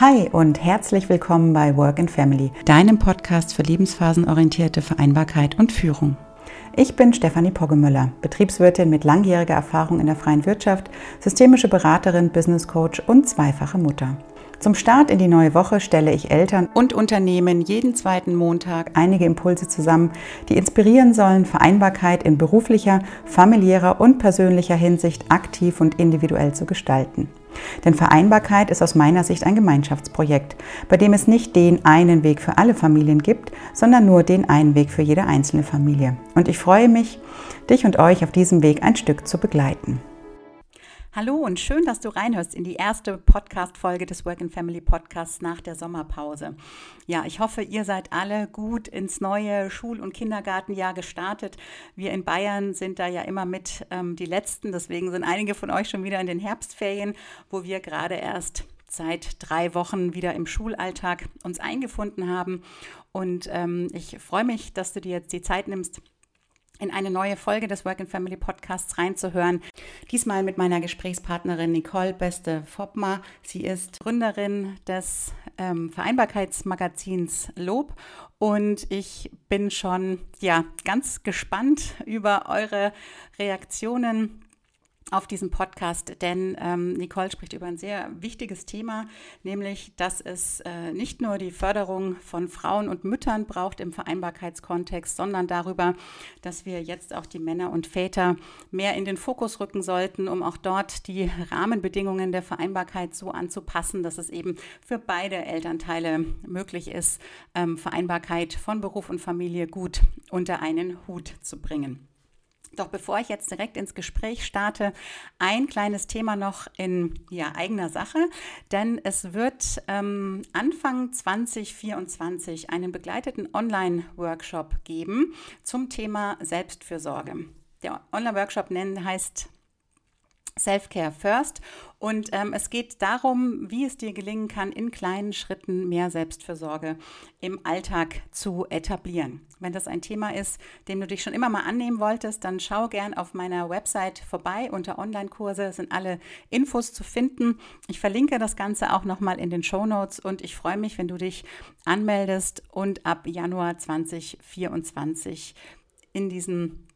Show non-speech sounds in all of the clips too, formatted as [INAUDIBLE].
Hi und herzlich willkommen bei Work and Family, deinem Podcast für lebensphasenorientierte Vereinbarkeit und Führung. Ich bin Stefanie Poggemöller, Betriebswirtin mit langjähriger Erfahrung in der freien Wirtschaft, systemische Beraterin, Business Coach und zweifache Mutter. Zum Start in die neue Woche stelle ich Eltern und Unternehmen jeden zweiten Montag einige Impulse zusammen, die inspirieren sollen, Vereinbarkeit in beruflicher, familiärer und persönlicher Hinsicht aktiv und individuell zu gestalten. Denn Vereinbarkeit ist aus meiner Sicht ein Gemeinschaftsprojekt, bei dem es nicht den einen Weg für alle Familien gibt, sondern nur den einen Weg für jede einzelne Familie. Und ich freue mich, dich und euch auf diesem Weg ein Stück zu begleiten. Hallo und schön, dass du reinhörst in die erste Podcast-Folge des Work and Family Podcasts nach der Sommerpause. Ja, ich hoffe, ihr seid alle gut ins neue Schul- und Kindergartenjahr gestartet. Wir in Bayern sind da ja immer mit ähm, die Letzten, deswegen sind einige von euch schon wieder in den Herbstferien, wo wir gerade erst seit drei Wochen wieder im Schulalltag uns eingefunden haben. Und ähm, ich freue mich, dass du dir jetzt die Zeit nimmst, in eine neue Folge des Work and Family Podcasts reinzuhören. Diesmal mit meiner Gesprächspartnerin Nicole Beste-Foppmer. Sie ist Gründerin des ähm, Vereinbarkeitsmagazins Lob und ich bin schon ja ganz gespannt über eure Reaktionen auf diesem Podcast, denn ähm, Nicole spricht über ein sehr wichtiges Thema, nämlich, dass es äh, nicht nur die Förderung von Frauen und Müttern braucht im Vereinbarkeitskontext, sondern darüber, dass wir jetzt auch die Männer und Väter mehr in den Fokus rücken sollten, um auch dort die Rahmenbedingungen der Vereinbarkeit so anzupassen, dass es eben für beide Elternteile möglich ist, ähm, Vereinbarkeit von Beruf und Familie gut unter einen Hut zu bringen. Doch bevor ich jetzt direkt ins Gespräch starte, ein kleines Thema noch in ja, eigener Sache, denn es wird ähm, Anfang 2024 einen begleiteten Online-Workshop geben zum Thema Selbstfürsorge. Der Online-Workshop heißt Self-Care First. Und ähm, es geht darum, wie es dir gelingen kann, in kleinen Schritten mehr Selbstfürsorge im Alltag zu etablieren. Wenn das ein Thema ist, dem du dich schon immer mal annehmen wolltest, dann schau gern auf meiner Website vorbei. Unter Online-Kurse sind alle Infos zu finden. Ich verlinke das Ganze auch nochmal in den Show Notes und ich freue mich, wenn du dich anmeldest und ab Januar 2024 in diesem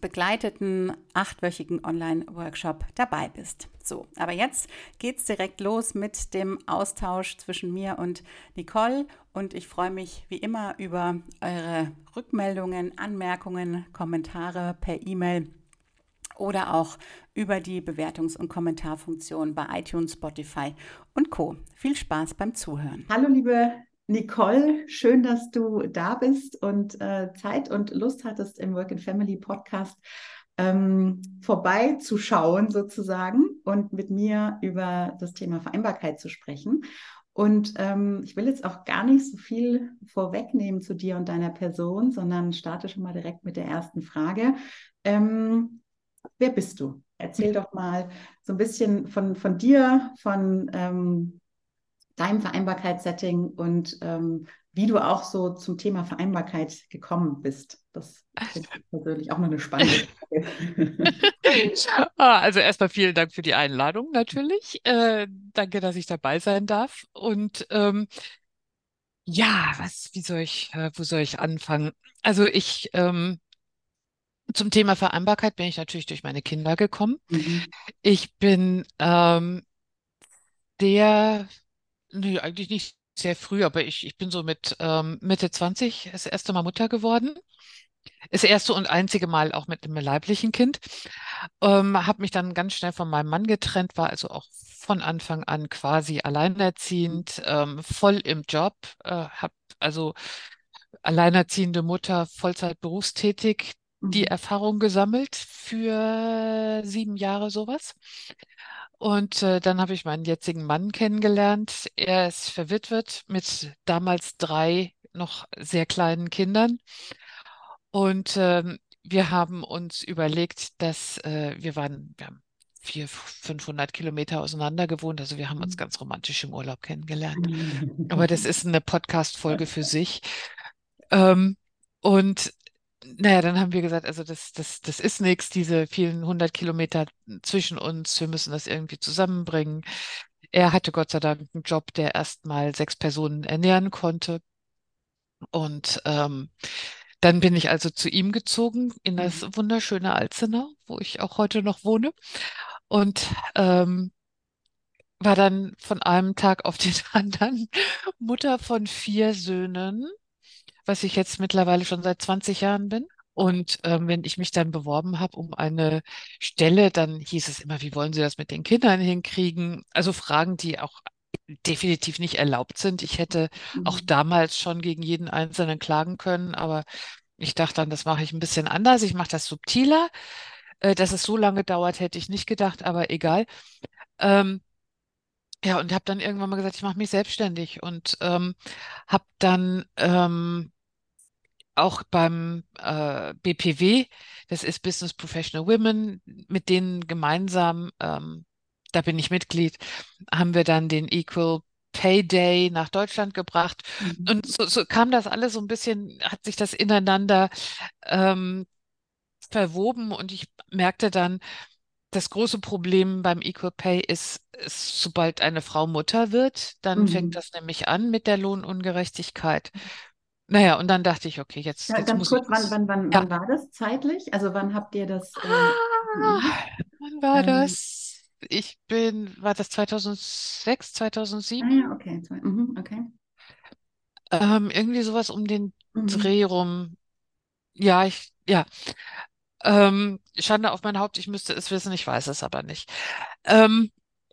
begleiteten achtwöchigen Online-Workshop dabei bist. So, aber jetzt geht's direkt los mit dem Austausch zwischen mir und Nicole und ich freue mich wie immer über eure Rückmeldungen, Anmerkungen, Kommentare per E-Mail oder auch über die Bewertungs- und Kommentarfunktion bei iTunes, Spotify und Co. Viel Spaß beim Zuhören. Hallo liebe Nicole, schön, dass du da bist und äh, Zeit und Lust hattest, im Work and Family Podcast ähm, vorbeizuschauen sozusagen und mit mir über das Thema Vereinbarkeit zu sprechen. Und ähm, ich will jetzt auch gar nicht so viel vorwegnehmen zu dir und deiner Person, sondern starte schon mal direkt mit der ersten Frage. Ähm, wer bist du? Erzähl doch mal so ein bisschen von, von dir, von ähm, deinem Vereinbarkeitssetting und ähm, wie du auch so zum Thema Vereinbarkeit gekommen bist. Das finde ich [LAUGHS] persönlich auch noch eine spannende Frage. [LAUGHS] Ah, also erstmal vielen Dank für die Einladung natürlich. Äh, danke, dass ich dabei sein darf. Und ähm, ja, was, wie soll ich, äh, wo soll ich anfangen? Also ich ähm, zum Thema Vereinbarkeit bin ich natürlich durch meine Kinder gekommen. Mhm. Ich bin ähm, der Nee, eigentlich nicht sehr früh, aber ich, ich bin so mit ähm, Mitte 20 das erste Mal Mutter geworden. Das erste und einzige Mal auch mit einem leiblichen Kind. Ähm, habe mich dann ganz schnell von meinem Mann getrennt, war also auch von Anfang an quasi alleinerziehend, ähm, voll im Job, äh, habe also alleinerziehende Mutter, Vollzeit berufstätig, die mhm. Erfahrung gesammelt für sieben Jahre sowas. Und äh, dann habe ich meinen jetzigen Mann kennengelernt. Er ist verwitwet mit damals drei noch sehr kleinen Kindern. Und ähm, wir haben uns überlegt, dass äh, wir waren, wir haben vier, 500 Kilometer auseinander gewohnt. Also wir haben uns mhm. ganz romantisch im Urlaub kennengelernt. [LAUGHS] Aber das ist eine Podcast-Folge für [LAUGHS] sich. Ähm, und naja, dann haben wir gesagt, also das, das, das ist nichts, diese vielen hundert Kilometer zwischen uns, wir müssen das irgendwie zusammenbringen. er hatte Gott sei Dank einen Job, der erst mal sechs Personen ernähren konnte. Und ähm, dann bin ich also zu ihm gezogen in das Mhm. wunderschöne Alzenau, wo ich auch heute noch wohne. Und ähm, war dann von einem Tag auf den [LAUGHS] anderen Mutter von vier Söhnen, was ich jetzt mittlerweile schon seit 20 Jahren bin. Und ähm, wenn ich mich dann beworben habe um eine Stelle, dann hieß es immer, wie wollen Sie das mit den Kindern hinkriegen? Also Fragen, die auch definitiv nicht erlaubt sind. Ich hätte auch Mhm. damals schon gegen jeden Einzelnen klagen können, aber ich dachte dann, das mache ich ein bisschen anders. Ich mache das subtiler. Äh, dass es so lange dauert, hätte ich nicht gedacht, aber egal. Ähm, ja, und habe dann irgendwann mal gesagt, ich mache mich selbstständig und ähm, habe dann ähm, auch beim äh, BPW, das ist Business Professional Women, mit denen gemeinsam, ähm, da bin ich Mitglied, haben wir dann den Equal Pay Day nach Deutschland gebracht. Mhm. Und so, so kam das alles so ein bisschen, hat sich das ineinander ähm, verwoben und ich merkte dann, das große Problem beim Equal Pay ist, ist, sobald eine Frau Mutter wird, dann fängt Mhm. das nämlich an mit der Lohnungerechtigkeit. Naja, und dann dachte ich, okay, jetzt, Ja, jetzt ganz kurz, wann, wann, wann, Ja. wann war das zeitlich? Also wann habt ihr das ähm? Ah, wann war Ähm, das? Ich bin, war das 2006, ah 2007? ja, okay. Mhm, okay. Ähm, irgendwie sowas um den Mhm. Dreh rum. Ja, ich, ja. Ähm, Schande auf mein Haupt, ich müsste es wissen, ich weiß es aber nicht. Ähm,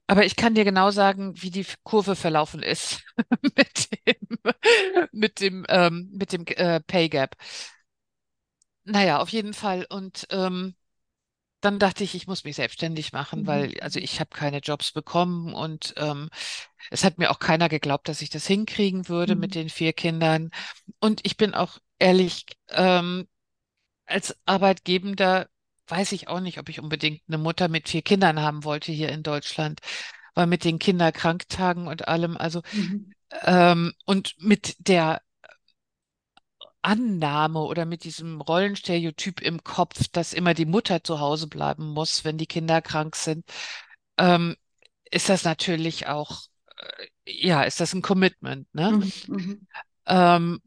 aber ich kann dir genau sagen, wie die Kurve verlaufen ist [LAUGHS] mit dem, mit dem, ähm, mit dem äh, Pay Gap. Naja, auf jeden Fall. Und ähm, dann dachte ich, ich muss mich selbstständig machen, Mhm. weil also ich habe keine Jobs bekommen und ähm, es hat mir auch keiner geglaubt, dass ich das hinkriegen würde mit Mhm. den vier Kindern. Und ich bin auch ehrlich, ähm, als Arbeitgebender weiß ich auch nicht, ob ich unbedingt eine Mutter mit vier Kindern haben wollte hier in Deutschland, weil mit den Kinderkranktagen und allem, also Mhm. ähm, und mit der Annahme oder mit diesem Rollenstereotyp im Kopf, dass immer die Mutter zu Hause bleiben muss, wenn die Kinder krank sind, ähm, ist das natürlich auch, äh, ja, ist das ein Commitment, ne? Mhm. Mhm. Ähm,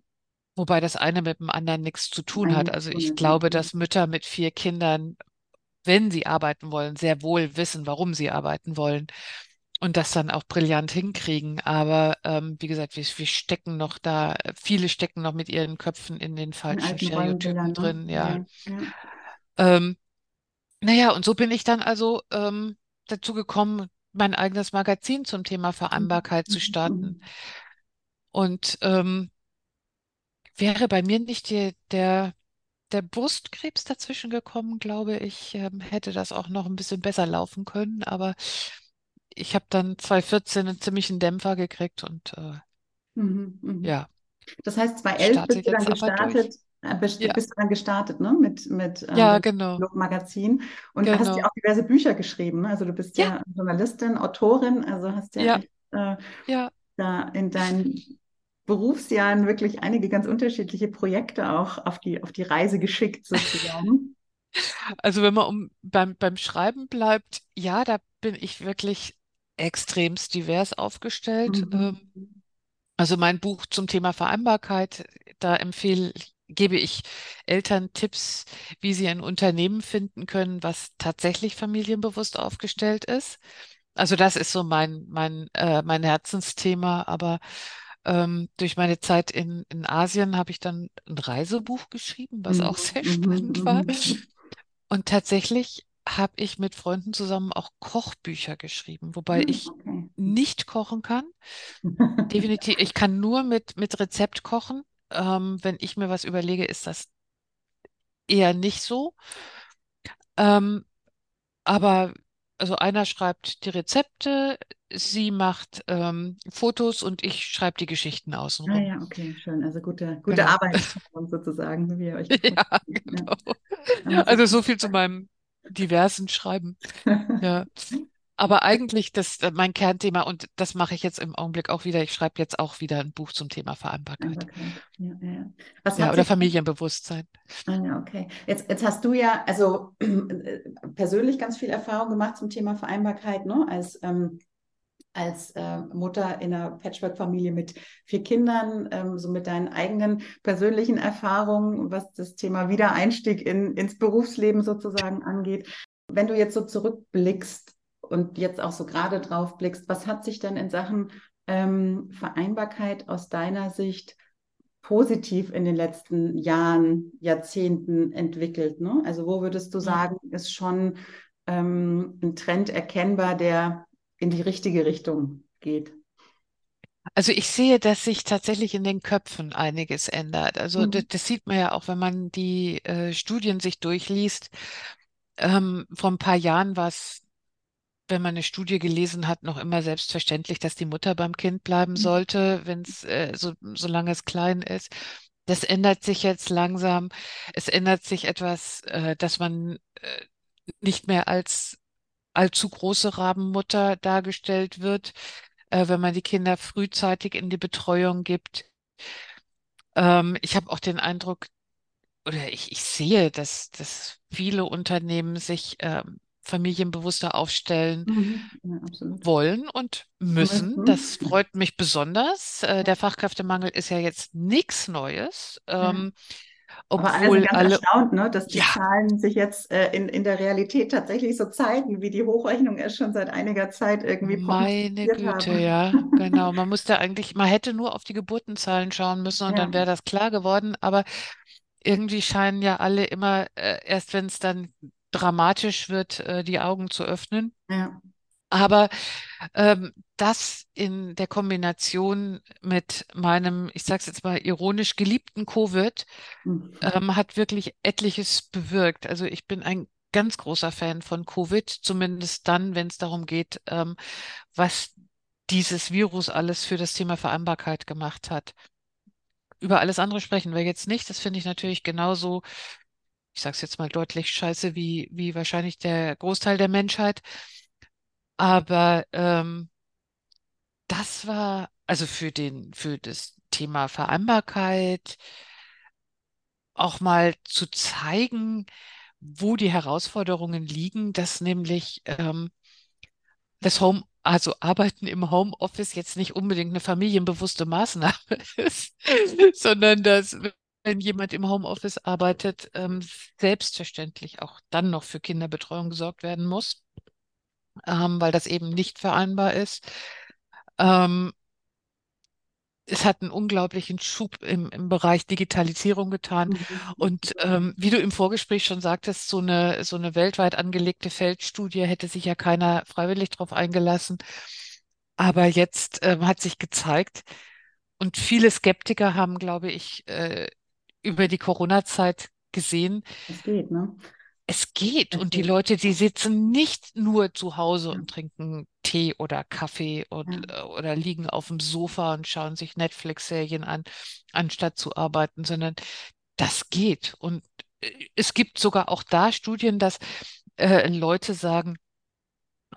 wobei das eine mit dem anderen nichts zu tun hat. Also ich glaube, dass Mütter mit vier Kindern wenn sie arbeiten wollen, sehr wohl wissen, warum sie arbeiten wollen und das dann auch brillant hinkriegen. Aber ähm, wie gesagt, wir, wir stecken noch da, viele stecken noch mit ihren Köpfen in den In falschen alten Stereotypen ne? drin, ja. Ja, ja. Ähm, naja, und so bin ich dann also ähm, dazu gekommen, mein eigenes Magazin zum Thema Mhm. Vereinbarkeit zu Mhm. starten. Mhm. Und ähm, wäre bei mir nicht die, der der Brustkrebs dazwischen gekommen, glaube ich, ähm, hätte das auch noch ein bisschen besser laufen können. Aber ich habe dann 2014 einen ziemlichen Dämpfer gekriegt und äh, Mhm. Mhm. ja, Das heißt, 2011 starte bist du dann gestartet, äh, bist, Ja, bist du dann gestartet, ne? Mit, mit ähm, ja, dem genau, Magazin und hast ja genau. auch diverse Bücher geschrieben, ne? Also du bist Ja, ja Journalistin, Autorin, also hast ja ja, echt äh, ja. da in deinen Berufsjahren wirklich einige ganz unterschiedliche Projekte auch auf die, auf die Reise geschickt, sozusagen. [LAUGHS] Also wenn man um, beim, beim Schreiben bleibt, ja, da bin ich wirklich extremst divers aufgestellt. Mhm. Ähm, Also mein Buch zum Thema Vereinbarkeit, da empfehle, gebe ich Eltern Tipps, wie sie ein Unternehmen finden können, was tatsächlich familienbewusst aufgestellt ist. Also das ist so mein, mein, äh, mein Herzensthema, aber ähm, durch meine Zeit in, in Asien habe ich dann ein Reisebuch geschrieben, was [LAUGHS] Mhm. auch sehr Mhm. spannend war. Mhm. Und tatsächlich habe ich mit Freunden zusammen auch Kochbücher geschrieben, wobei Mhm. ich Okay. nicht kochen kann. Definitiv. Ich kann nur mit, mit Rezept kochen. Ähm, wenn ich mir was überlege, ist das eher nicht so. Ähm, aber also einer schreibt die Rezepte, sie macht ähm, Fotos und ich schreibe die Geschichten Ah außenrum. ja, okay, schön. Also gute, gute Genau. Arbeitsteilung [LAUGHS] sozusagen, wie ihr euch Ja. Ja. genau. Ah, Also so viel zu meinem diversen Schreiben. Ja. [LAUGHS] Aber eigentlich das äh, mein Kernthema und das mache ich jetzt im Augenblick auch wieder. Ich schreibe jetzt auch wieder ein Buch zum Thema Vereinbarkeit. Vereinbarkeit. Ja, ja. Was Ja, oder sich Familienbewusstsein. Ah ja, okay. Jetzt, jetzt hast du ja also [CLEARS THROAT] äh, persönlich ganz viel Erfahrung gemacht zum Thema Vereinbarkeit, ne? Als ähm, als äh, Mutter in einer Patchwork-Familie mit vier Kindern, ähm, so mit deinen eigenen persönlichen Erfahrungen, was das Thema Wiedereinstieg in, ins Berufsleben sozusagen angeht. Wenn du jetzt so zurückblickst und jetzt auch so gerade drauf blickst, was hat sich denn in Sachen ähm, Vereinbarkeit aus deiner Sicht positiv in den letzten Jahren, Jahrzehnten entwickelt? Ne? Also wo würdest du sagen, ist schon ähm, ein Trend erkennbar, der in die richtige Richtung geht? Also ich sehe, dass sich tatsächlich in den Köpfen einiges ändert. Also Mhm. das, das sieht man ja auch, wenn man die äh, Studien sich durchliest. Ähm, vor ein paar Jahren war es, wenn man eine Studie gelesen hat, noch immer selbstverständlich, dass die Mutter beim Kind bleiben sollte, wenn es äh, so, solange es klein ist. Das ändert sich jetzt langsam. Es ändert sich etwas, äh, dass man äh, nicht mehr als allzu große Rabenmutter dargestellt wird, äh, wenn man die Kinder frühzeitig in die Betreuung gibt. Ähm, ich habe auch den Eindruck, oder ich, ich sehe, dass, dass viele Unternehmen sich ähm, familienbewusster aufstellen Mhm. Ja, wollen und müssen. Müssen. Das freut mich besonders. Äh, der Fachkräftemangel ist ja jetzt nichts Neues, ähm, Aber alle sind obwohl ganz alle, erstaunt, ne, dass die ja, Zahlen sich jetzt äh, in, in der Realität tatsächlich so zeigen, wie die Hochrechnung es schon seit einiger Zeit irgendwie meine Güte, haben. ja, genau. Man musste eigentlich, man hätte nur auf die Geburtenzahlen schauen müssen und Ja, dann wäre das klar geworden. Aber irgendwie scheinen ja alle immer, äh, erst wenn es dann dramatisch wird, äh, die Augen zu öffnen. ja. Aber ähm, das in der Kombination mit meinem, ich sage es jetzt mal ironisch, geliebten Covid Mhm. ähm, hat wirklich etliches bewirkt. Also ich bin ein ganz großer Fan von Covid, zumindest dann, wenn es darum geht, ähm, was dieses Virus alles für das Thema Vereinbarkeit gemacht hat. Über alles andere sprechen wir jetzt nicht. Das finde ich natürlich genauso, ich sage es jetzt mal deutlich, scheiße wie, wie wahrscheinlich der Großteil der Menschheit. Aber ähm, das war also für den, für das Thema Vereinbarkeit auch mal zu zeigen, wo die Herausforderungen liegen, dass nämlich ähm, das Home, also Arbeiten im Homeoffice jetzt nicht unbedingt eine familienbewusste Maßnahme [LAUGHS] ist, sondern dass, wenn jemand im Homeoffice arbeitet, ähm, selbstverständlich auch dann noch für Kinderbetreuung gesorgt werden muss, ähm, weil das eben nicht vereinbar ist. Ähm, es hat einen unglaublichen Schub im, im Bereich Digitalisierung getan. Mhm. Und ähm, wie du im Vorgespräch schon sagtest, so eine, so eine weltweit angelegte Feldstudie hätte sich ja keiner freiwillig darauf eingelassen. Aber jetzt ähm, hat sich gezeigt, und viele Skeptiker haben, glaube ich, äh, über die Corona-Zeit gesehen, Es geht, ne? es geht. Es Und die geht. Leute, die sitzen nicht nur zu Hause Ja, und trinken Tee oder Kaffee und, ja. äh, oder liegen auf dem Sofa und schauen sich Netflix-Serien an, anstatt zu arbeiten, sondern das geht. Und äh, es gibt sogar auch da Studien, dass äh, Leute sagen,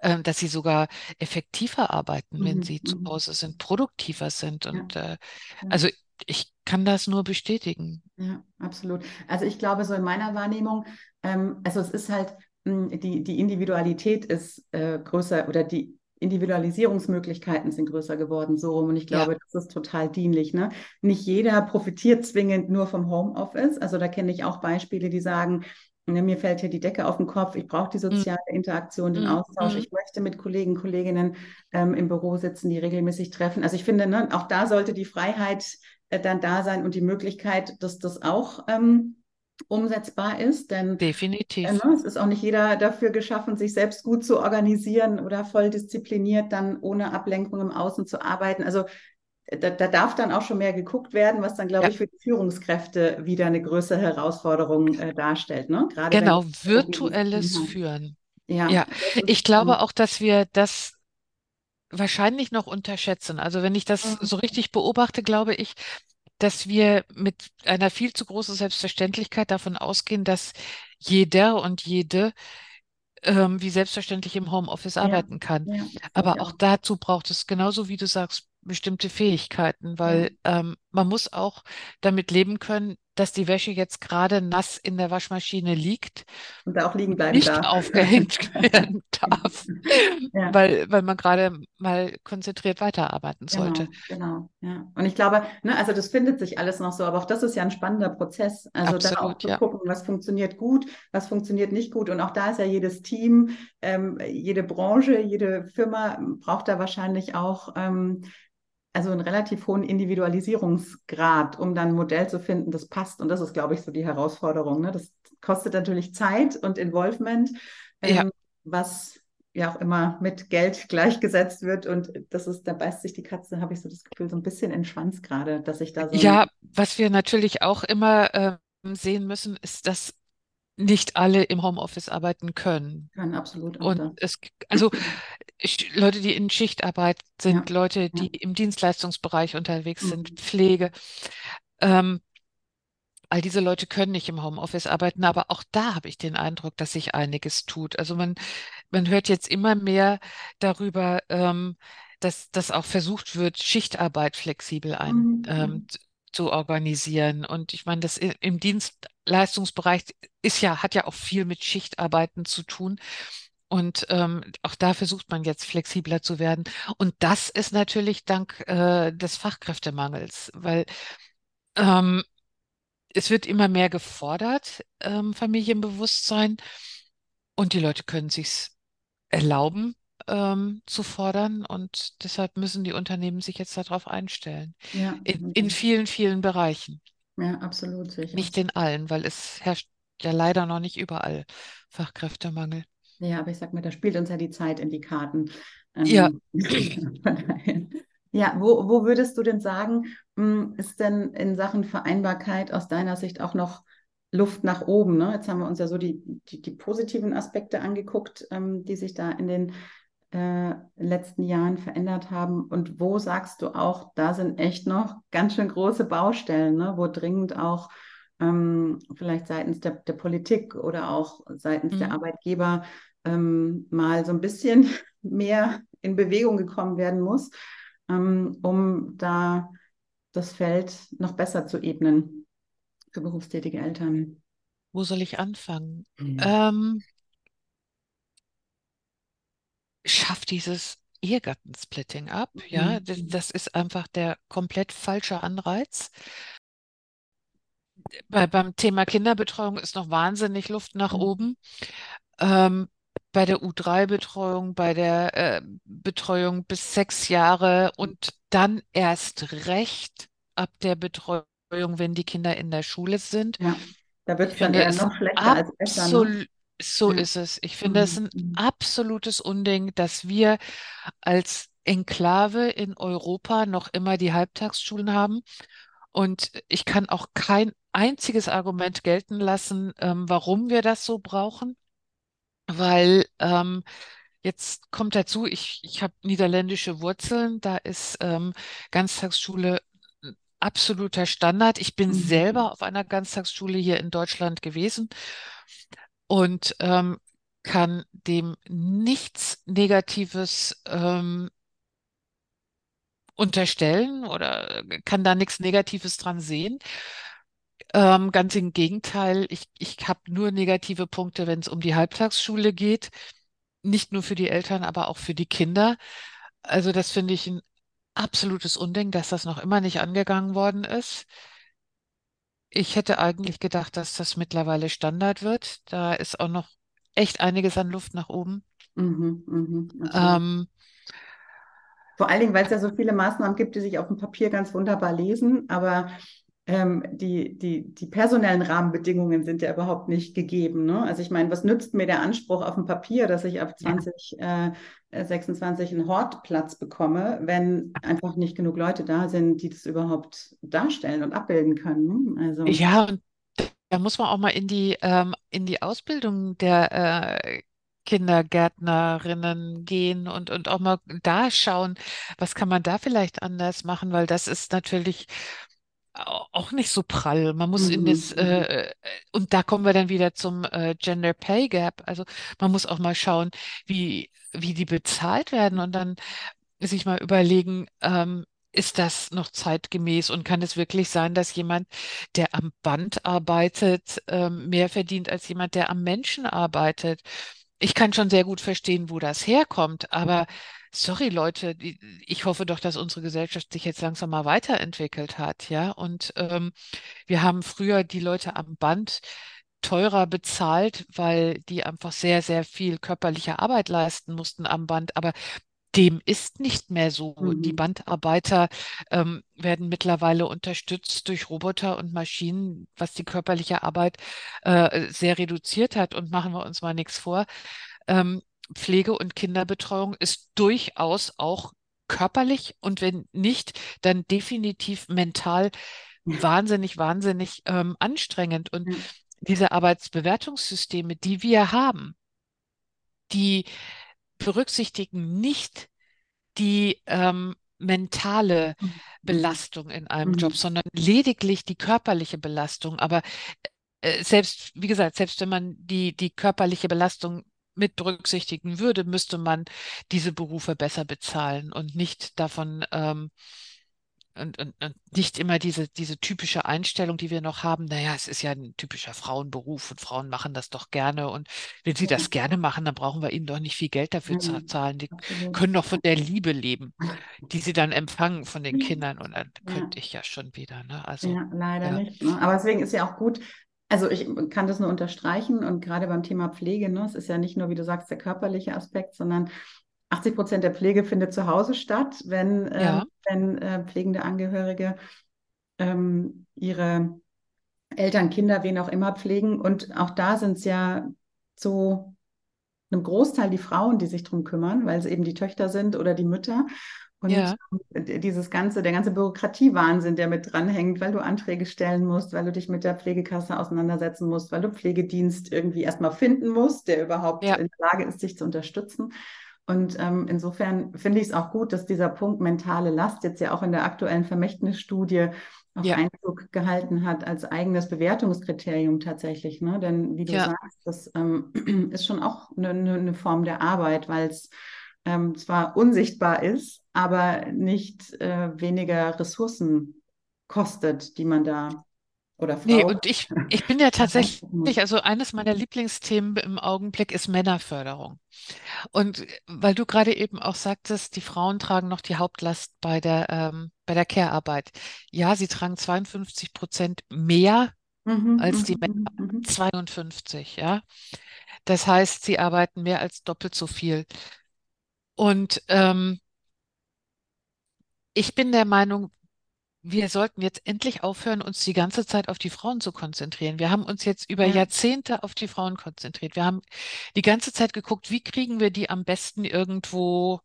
äh, dass sie sogar effektiver arbeiten, wenn Mhm. sie zu Mhm. Hause sind, produktiver sind. Ja, Und äh, also ich kann das nur bestätigen. Ja, absolut. Also ich glaube, so in meiner Wahrnehmung, ähm, also es ist halt, mh, die, die Individualität ist äh, größer oder die Individualisierungsmöglichkeiten sind größer geworden, so rum. Und ich Ja. glaube, das ist total dienlich. Ne? Nicht jeder profitiert zwingend nur vom Homeoffice. Also da kenne ich auch Beispiele, die sagen, ne, mir fällt hier die Decke auf den Kopf, ich brauche die Mm, soziale Interaktion, den mm, Austausch, mm. ich möchte mit Kollegen, Kolleginnen ähm, im Büro sitzen, die regelmäßig treffen. Also ich finde, ne, auch da sollte die Freiheit dann da sein und die Möglichkeit, dass das auch ähm, umsetzbar ist. Denn äh, Definitiv. ne, es ist auch nicht jeder dafür geschaffen, sich selbst gut zu organisieren oder voll diszipliniert dann ohne Ablenkung im Außen zu arbeiten. Also äh, da, da darf dann auch schon mehr geguckt werden, was dann, glaube Ja, ich, für die Führungskräfte wieder eine größere Herausforderung äh, darstellt. Ne? Gerade genau, virtuelles. Führen. Ja, Ja, ich glaube auch, dass wir das wahrscheinlich noch unterschätzen. Also wenn ich das so richtig beobachte, glaube ich, dass wir mit einer viel zu großen Selbstverständlichkeit davon ausgehen, dass jeder und jede ähm, wie selbstverständlich im Homeoffice ja, arbeiten kann. ja, Aber auch auch. dazu braucht es genauso wie du sagst, bestimmte Fähigkeiten, Ja, weil ähm, man muss auch damit leben können, dass die Wäsche jetzt gerade nass in der Waschmaschine liegt und da auch liegen bleiben nicht darf. aufgehängt [LAUGHS] werden darf, ja. weil, weil man gerade mal konzentriert weiterarbeiten genau, sollte. Genau, ja. Und ich glaube, ne, also das findet sich alles noch so, aber auch das ist ja ein spannender Prozess. Also Absolut, dann auch zu ja. gucken, was funktioniert gut, was funktioniert nicht gut. Und auch da ist ja jedes Team, ähm, jede Branche, jede Firma braucht da wahrscheinlich auch ähm, also einen relativ hohen Individualisierungsgrad, um dann ein Modell zu finden, das passt. Und das ist, glaube ich, so die Herausforderung. Ne? Das kostet natürlich Zeit und Involvement, ähm, ja. was ja auch immer mit Geld [LAUGHS] gleichgesetzt wird. Und das ist, da beißt sich die Katze, habe ich so das Gefühl, so ein bisschen in den Schwanz gerade, dass ich da so. Ja, was wir natürlich auch immer äh, sehen müssen, ist, dass nicht alle im Homeoffice arbeiten können. Können absolut. Auch und es, also Leute, die in Schichtarbeit sind, ja. Leute, die ja. im Dienstleistungsbereich unterwegs mhm. sind, Pflege. Ähm, all diese Leute können nicht im Homeoffice arbeiten, aber auch da habe ich den Eindruck, dass sich einiges tut. Also man, man hört jetzt immer mehr darüber, ähm, dass, dass auch versucht wird, Schichtarbeit flexibel ein, mhm. ähm, zu organisieren. Und ich meine, das im Dienstleistungsbereich ist ja, hat ja auch viel mit Schichtarbeiten zu tun. Und ähm, auch da versucht man jetzt flexibler zu werden. Und das ist natürlich dank äh, des Fachkräftemangels, weil ähm, es wird immer mehr gefordert, ähm, Familienbewusstsein. Und die Leute können sich's erlauben, ähm, zu fordern. Und deshalb müssen die Unternehmen sich jetzt darauf einstellen. Ja, in, in vielen, vielen Bereichen. Ja, absolut. Sicher. Nicht in allen, weil es herrscht ja leider noch nicht überall Fachkräftemangel. Ja, aber ich sag mal, da spielt uns ja die Zeit in die Karten. Ähm, ja. [LAUGHS] ja, wo, wo würdest du denn sagen, hm, ist denn in Sachen Vereinbarkeit aus deiner Sicht auch noch Luft nach oben? Ne? Jetzt haben wir uns ja so die, die, die positiven Aspekte angeguckt, ähm, die sich da in den äh, letzten Jahren verändert haben? Und wo sagst du auch, da sind echt noch ganz schön große Baustellen, ne? wo dringend auch ähm, vielleicht seitens der, der, Politik oder auch seitens mhm. der Arbeitgeber ähm, mal so ein bisschen [LAUGHS] mehr in Bewegung gekommen werden muss, ähm, um da das Feld noch besser zu ebnen für berufstätige Eltern. Wo soll ich anfangen? Ja. Schafft dieses Ehegattensplitting ab. Mhm. Ja, das, das, ist einfach der komplett falsche Anreiz. Bei, beim Thema Kinderbetreuung ist noch wahnsinnig Luft nach mhm. oben. Ähm, bei der U3-Betreuung, bei der äh, Betreuung bis sechs Jahre und dann erst recht ab der Betreuung, wenn die Kinder in der Schule sind. Ja, da wird es dann eher noch schlechter als besser. Ne? So ja. ist es. Ich finde, es mhm. ein mhm. absolutes Unding, dass wir als Enklave in Europa noch immer die Halbtagsschulen haben. Und ich kann auch kein einziges Argument gelten lassen, ähm, warum wir das so brauchen, weil ähm, jetzt kommt dazu, ich, ich habe niederländische Wurzeln, da ist ähm, Ganztagsschule absoluter Standard. Ich bin mhm. selber auf einer Ganztagsschule hier in Deutschland gewesen und ähm, kann dem nichts Negatives ähm, unterstellen oder kann da nichts Negatives dran sehen. Ähm, ganz im Gegenteil, ich, ich habe nur negative Punkte, wenn es um die Halbtagsschule geht. Nicht nur für die Eltern, aber auch für die Kinder. Also das finde ich ein absolutes Unding, dass das noch immer nicht angegangen worden ist. Ich hätte eigentlich gedacht, dass das mittlerweile Standard wird. Da ist auch noch echt einiges an Luft nach oben. Mhm, mhm, ähm, Vor allen Dingen, weil es ja so viele Maßnahmen gibt, die sich auf dem Papier ganz wunderbar lesen, aber ähm, die, die, die personellen Rahmenbedingungen sind ja überhaupt nicht gegeben. Ne? Also ich meine, was nützt mir der Anspruch auf dem Papier, dass ich ab 2026 äh, einen Hortplatz bekomme, wenn einfach nicht genug Leute da sind, die das überhaupt darstellen und abbilden können? Ne? Also ja, und da muss man auch mal in die, ähm, in die Ausbildung der äh, Kindergärtnerinnen gehen und, und auch mal da schauen, was kann man da vielleicht anders machen, weil das ist natürlich auch nicht so prall. Man muss in das, mhm, mhm. äh, und da kommen wir dann wieder zum äh, Gender Pay Gap. Also man muss auch mal schauen, wie, wie die bezahlt werden und dann sich mal überlegen, ähm, ist das noch zeitgemäß und kann es wirklich sein, dass jemand, der am Band arbeitet, ähm, mehr verdient als jemand, der am Menschen arbeitet? Ich kann schon sehr gut verstehen, wo das herkommt, aber sorry Leute, die, ich hoffe doch, dass unsere Gesellschaft sich jetzt langsam mal weiterentwickelt hat, ja. Und ähm, wir haben früher die Leute am Band teurer bezahlt, weil die einfach sehr, sehr viel körperliche Arbeit leisten mussten am Band. Aber dem ist nicht mehr so. Die Mhm. Bandarbeiter ähm, werden mittlerweile unterstützt durch Roboter und Maschinen, was die körperliche Arbeit äh, sehr reduziert hat. Und machen wir uns mal nichts vor. Ähm, Pflege und Kinderbetreuung ist durchaus auch körperlich und wenn nicht, dann definitiv mental wahnsinnig, wahnsinnig ähm, anstrengend. Und Ja. diese Arbeitsbewertungssysteme, die wir haben, die berücksichtigen nicht die ähm, mentale Mhm. Belastung in einem Job, Mhm. sondern lediglich die körperliche Belastung. Aber äh, selbst, wie gesagt, selbst wenn man die, die körperliche Belastung mit berücksichtigen würde, müsste man diese Berufe besser bezahlen und nicht davon ähm, und, und, und nicht immer diese, diese typische Einstellung, die wir noch haben, naja, es ist ja ein typischer Frauenberuf und Frauen machen das doch gerne. Und wenn sie das Ja. gerne machen, dann brauchen wir ihnen doch nicht viel Geld dafür za- Mhm. zahlen. Die können doch von der Liebe leben, die sie dann empfangen von den [LAUGHS] Kindern. Und dann Ja. könnte ich ja schon wieder, ne? Also, Ja, leider ja, nicht. Ne? Aber deswegen ist ja auch gut, also ich kann das nur unterstreichen und gerade beim Thema Pflege, ne, es ist ja nicht nur, wie du sagst, der körperliche Aspekt, sondern 80 Prozent der Pflege findet zu Hause statt, wenn, ähm, ja, wenn äh, pflegende Angehörige ähm, ihre Eltern, Kinder, wen auch immer pflegen. Und auch da sind es ja zu einem Großteil die Frauen, die sich drum kümmern, weil es eben die Töchter sind oder die Mütter. Und ja, dieses ganze, der ganze Bürokratiewahnsinn, der mit dranhängt, weil du Anträge stellen musst, weil du dich mit der Pflegekasse auseinandersetzen musst, weil du Pflegedienst irgendwie erstmal finden musst, der überhaupt ja, in der Lage ist, dich zu unterstützen. Und ähm, insofern finde ich es auch gut, dass dieser Punkt mentale Last jetzt ja auch in der aktuellen Vermächtnisstudie auch ja, Einzug gehalten hat als eigenes Bewertungskriterium tatsächlich. Ne? Denn wie du ja. sagst, das ähm, [CLEARS THROAT] ist schon auch eine, eine, eine Form der Arbeit, weil es ähm, zwar unsichtbar ist, aber nicht äh, weniger Ressourcen kostet, die man da oder Nee, Frau und ich, ich bin ja [LAUGHS] tatsächlich, also eines meiner Lieblingsthemen im Augenblick ist Männerförderung. Und weil du gerade eben auch sagtest, die Frauen tragen noch die Hauptlast bei der, ähm, bei der Care-Arbeit. Ja, sie tragen 52 Prozent mehr Mhm, als die mhm, Männer. mhm, mhm. 52, ja. Das heißt, sie arbeiten mehr als doppelt so viel. Und ähm, ich bin der Meinung, wir sollten jetzt endlich aufhören, uns die ganze Zeit auf die Frauen zu konzentrieren. Wir haben uns jetzt über Ja. Jahrzehnte auf die Frauen konzentriert. Wir haben die ganze Zeit geguckt, wie kriegen wir die am besten irgendwo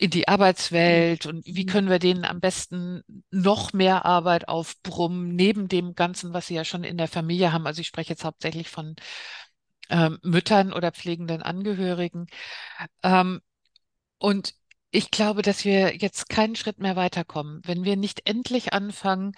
in die Arbeitswelt und wie Mhm. können wir denen am besten noch mehr Arbeit aufbrummen, neben dem Ganzen, was sie ja schon in der Familie haben. Also ich spreche jetzt hauptsächlich von ähm, Müttern oder pflegenden Angehörigen. Ähm, und ich glaube, dass wir jetzt keinen Schritt mehr weiterkommen, wenn wir nicht endlich anfangen,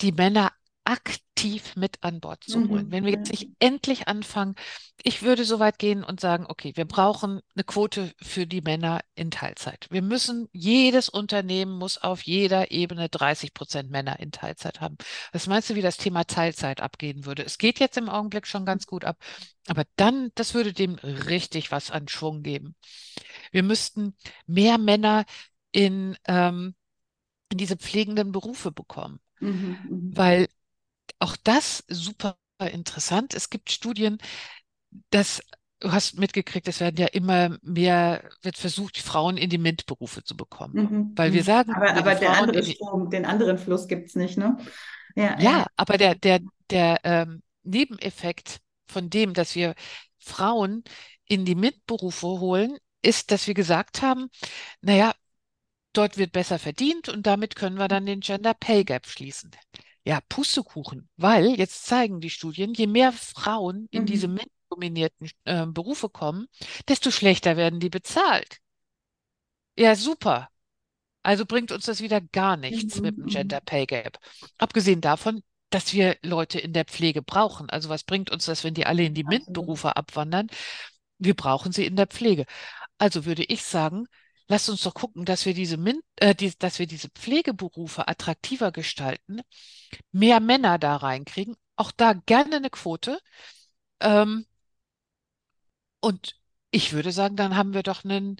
die Männer aktiv mit an Bord zu holen. Mhm. Wenn wir jetzt nicht endlich anfangen, ich würde so weit gehen und sagen, okay, wir brauchen eine Quote für die Männer in Teilzeit. Wir müssen, jedes Unternehmen muss auf jeder Ebene 30 Prozent Männer in Teilzeit haben. Was meinst du, wie das Thema Teilzeit abgehen würde? Es geht jetzt im Augenblick schon ganz gut ab, aber dann, das würde dem richtig was an Schwung geben. Wir müssten mehr Männer in, ähm, in diese pflegenden Berufe bekommen, Mhm. Mhm. weil auch das super interessant. Es gibt Studien, dass du hast mitgekriegt, es werden ja immer mehr, wird versucht, Frauen in die MINT-Berufe zu bekommen. Mhm. Weil wir Mhm. sagen, Aber, aber der andere Strom, den anderen Fluss gibt es nicht, ne? Ja, ja, ja, aber der, der, der ähm, Nebeneffekt von dem, dass wir Frauen in die MINT-Berufe holen, ist, dass wir gesagt haben, naja, Dort wird besser verdient und damit können wir dann den Gender Pay Gap schließen. Ja, Pustekuchen, weil jetzt zeigen die Studien, je mehr Frauen in diese Mhm. männerdominierten äh, Berufe kommen, desto schlechter werden die bezahlt. Ja, super. Also bringt uns das wieder gar nichts mit Mhm. dem Gender Mhm. Pay Gap. Abgesehen davon, dass wir Leute in der Pflege brauchen. Also was bringt uns das, wenn die alle in die. MINT-Berufe abwandern? Wir brauchen sie in der Pflege. Also würde ich sagen, lasst uns doch gucken, dass wir diese, Min äh, die, dass wir diese Pflegeberufe attraktiver gestalten, mehr Männer da reinkriegen, auch da gerne eine Quote. Ähm, und ich würde sagen, dann haben wir doch einen,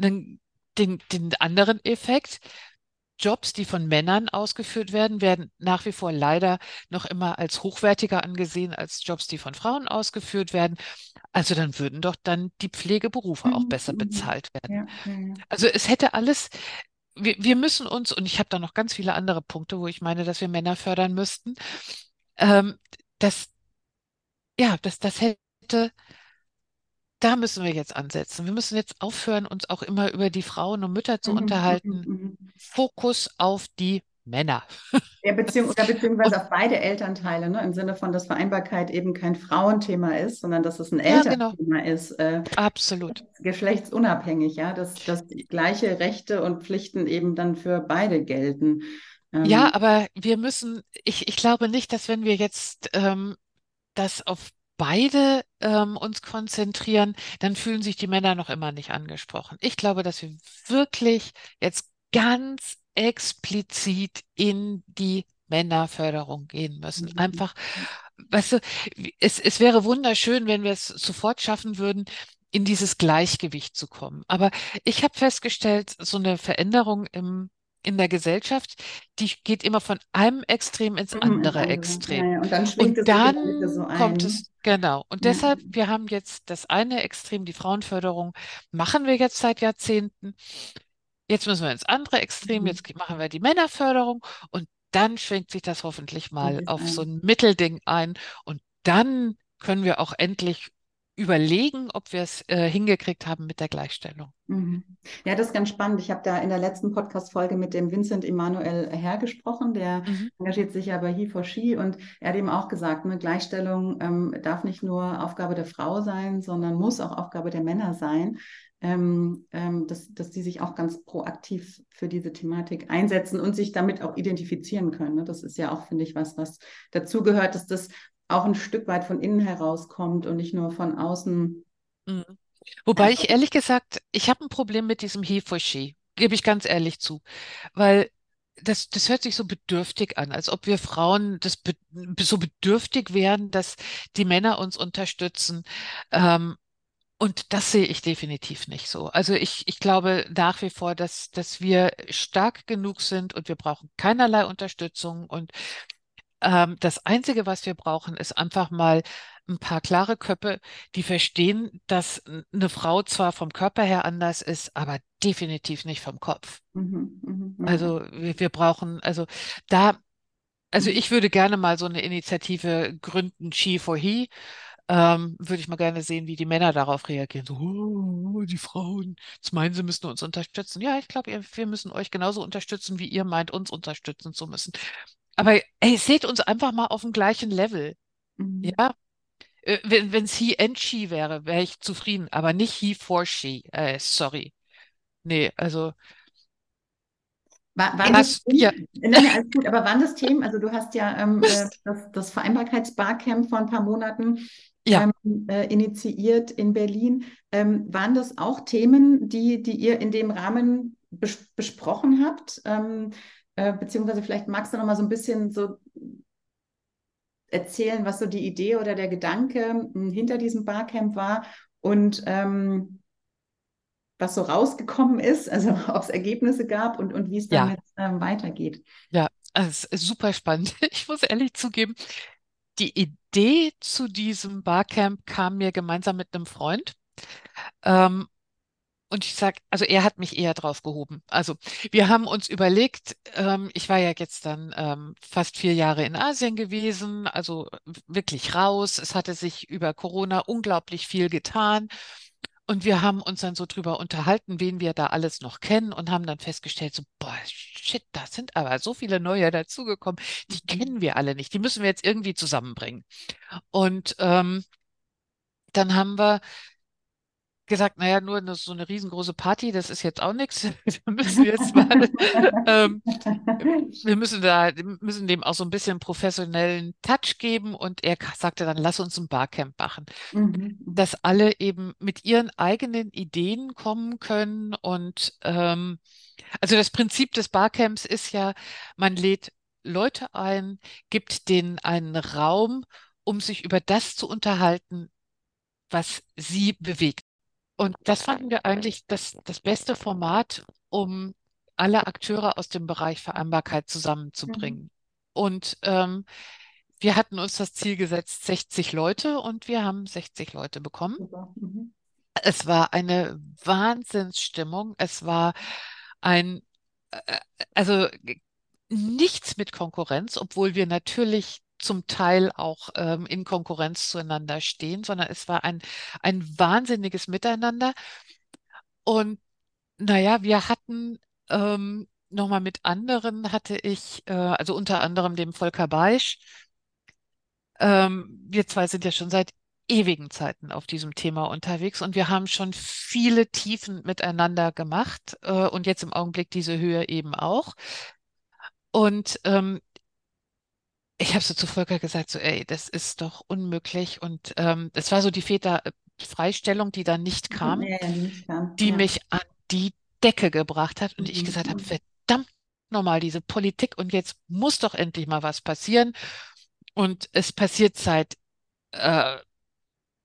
einen, den, den anderen Effekt. Jobs, die von Männern ausgeführt werden, werden nach wie vor leider noch immer als hochwertiger angesehen als Jobs, die von Frauen ausgeführt werden. Also dann würden doch dann die Pflegeberufe auch Mhm, besser bezahlt werden. Ja, ja, ja. Also es hätte alles, wir, wir müssen uns, und ich habe da noch ganz viele andere Punkte, wo ich meine, dass wir Männer fördern müssten, ähm, das, ja, das, das hätte, da müssen wir jetzt ansetzen. Wir müssen jetzt aufhören, uns auch immer über die Frauen und Mütter zu Mhm, mhm, unterhalten. mhm. Fokus auf die Männer. [LAUGHS] Ja, beziehung, oder beziehungsweise Und auf beide Elternteile, ne? Im Sinne von, dass Vereinbarkeit eben kein Frauenthema ist, sondern dass es ein ja, genau, Elternthema ist, äh, absolut. geschlechtsunabhängig, ja, dass, dass gleiche Rechte und Pflichten eben dann für beide gelten. Ja, Ähm, aber wir müssen, ich, ich glaube nicht, dass wenn wir jetzt ähm, das auf beide ähm, uns konzentrieren, dann fühlen sich die Männer noch immer nicht angesprochen. Ich glaube, dass wir wirklich jetzt ganz explizit in die Männerförderung gehen müssen. mhm, Einfach, weißt du, es, es wäre wunderschön, wenn wir es sofort schaffen würden, in dieses Gleichgewicht zu kommen. Aber ich habe festgestellt, so eine Veränderung im, in der Gesellschaft, die geht immer von einem Extrem ins mhm, ins andere. Ja, Extrem. ja. Und dann Und schwingt es Mitte so dann kommt es, genau. Und Ja. deshalb, wir haben jetzt das eine Extrem, die Frauenförderung, machen wir jetzt seit Jahrzehnten. Jetzt müssen wir ins andere Extrem, Mhm. jetzt machen wir die Männerförderung und dann schwingt sich das hoffentlich mal auf so ein. ein Mittelding ein. Und dann können wir auch endlich überlegen, ob wir es äh, hingekriegt haben mit der Gleichstellung. Mhm. Ja, das ist ganz spannend. Ich habe da in der letzten Podcast-Folge mit dem Vincent Emanuel Herr gesprochen. Der Mhm. engagiert sich ja bei He4She und er hat eben auch gesagt, ne, Gleichstellung ähm, darf nicht nur Aufgabe der Frau sein, sondern muss auch Aufgabe der Männer sein. Ähm, ähm, dass, dass die sich auch ganz proaktiv für diese Thematik einsetzen und sich damit auch identifizieren können. Ne? Das ist ja auch, finde ich, was, was dazugehört, dass das auch ein Stück weit von innen herauskommt und nicht nur von außen Mhm. Wobei ich ehrlich gesagt, ich habe ein Problem mit diesem He for She, gebe ich ganz ehrlich zu, weil das, das hört sich so bedürftig an, als ob wir Frauen das be so bedürftig wären, dass die Männer uns unterstützen. Ähm, und das sehe ich definitiv nicht so. Also ich, ich glaube nach wie vor, dass, dass wir stark genug sind und wir brauchen keinerlei Unterstützung. Und ähm, das Einzige, was wir brauchen, ist einfach mal ein paar klare Köpfe, die verstehen, dass eine Frau zwar vom Körper her anders ist, aber definitiv nicht vom Kopf. Mhm, mhm, ja. Also wir, wir brauchen, also da, also Mhm. ich würde gerne mal so eine Initiative gründen, She for He. Ähm, würde ich mal gerne sehen, wie die Männer darauf reagieren. So, oh, die Frauen, jetzt meinen sie müssen uns unterstützen. Ja, ich glaube, wir müssen euch genauso unterstützen, wie ihr meint, uns unterstützen zu müssen. Aber ey, seht uns einfach mal auf dem gleichen Level. Mhm. Ja, Äh, wenn es he and she wäre, wäre ich zufrieden, aber nicht he for she. Äh, sorry. Nee, also War, waren das das, ja? Nein, nein, alles gut, aber waren das Themen? Also du hast ja ähm, äh, [LAUGHS] das, das Vereinbarkeitsbarcamp vor ein paar Monaten ja, ähm, äh, initiiert in Berlin. Ähm, waren das auch Themen, die, die ihr in dem Rahmen bes besprochen habt? Ähm, äh, beziehungsweise vielleicht magst du noch mal so ein bisschen so erzählen, was so die Idee oder der Gedanke mh, hinter diesem Barcamp war und ähm, was so rausgekommen ist, also [LAUGHS] ob es Ergebnisse gab und, und wie es dann ja, jetzt ähm, weitergeht. ja, es ist super spannend. [LAUGHS] Ich muss ehrlich zugeben, die Idee zu diesem Barcamp kam mir gemeinsam mit einem Freund. Ähm, Und ich sag, also er hat mich eher drauf gehoben. Also wir haben uns überlegt, ähm, ich war ja jetzt dann ähm, fast vier Jahre in Asien gewesen, also wirklich raus. Es hatte sich über Corona unglaublich viel getan. Und wir haben uns dann so drüber unterhalten, wen wir da alles noch kennen und haben dann festgestellt, so, boah, shit, da sind aber so viele neue dazugekommen, die Mhm. kennen wir alle nicht. Die müssen wir jetzt irgendwie zusammenbringen. Und ähm, dann haben wir gesagt, naja, nur eine, so eine riesengroße Party, das ist jetzt auch nichts. [LAUGHS] Wir müssen jetzt mal, ähm, wir müssen da, müssen dem auch so ein bisschen professionellen Touch geben. Und er sagte dann, lass uns ein Barcamp machen, Mhm. Dass alle eben mit ihren eigenen Ideen kommen können. Und ähm, also das Prinzip des Barcamps ist ja, man lädt Leute ein, gibt denen einen Raum, um sich über das zu unterhalten, was sie bewegt. Und das fanden wir eigentlich das, das beste Format, um alle Akteure aus dem Bereich Vereinbarkeit Mhm. zusammenzubringen. Und ähm, wir hatten uns das Ziel gesetzt, 60 Leute, und wir haben 60 Leute bekommen. Mhm. Es war eine Wahnsinnsstimmung. Es war ein, äh, also nichts mit Konkurrenz, obwohl wir natürlich zum Teil auch ähm, in Konkurrenz zueinander stehen, sondern es war ein, ein wahnsinniges Miteinander. Und naja, wir hatten ähm, nochmal mit anderen, hatte ich, äh, also unter anderem dem Volker Beisch, ähm, wir zwei sind ja schon seit ewigen Zeiten auf diesem Thema unterwegs und wir haben schon viele Tiefen miteinander gemacht äh, und jetzt im Augenblick diese Höhe eben auch. Und ähm, ich habe so zu Volker gesagt, so, ey, das ist doch unmöglich. Und ähm, es war so die Väterfreistellung, die dann nicht kam, die nicht kam. die Ja. mich an die Decke gebracht hat und ich Mhm. gesagt habe, Mhm. verdammt nochmal diese Politik und jetzt muss doch endlich mal was passieren. Und es passiert seit äh,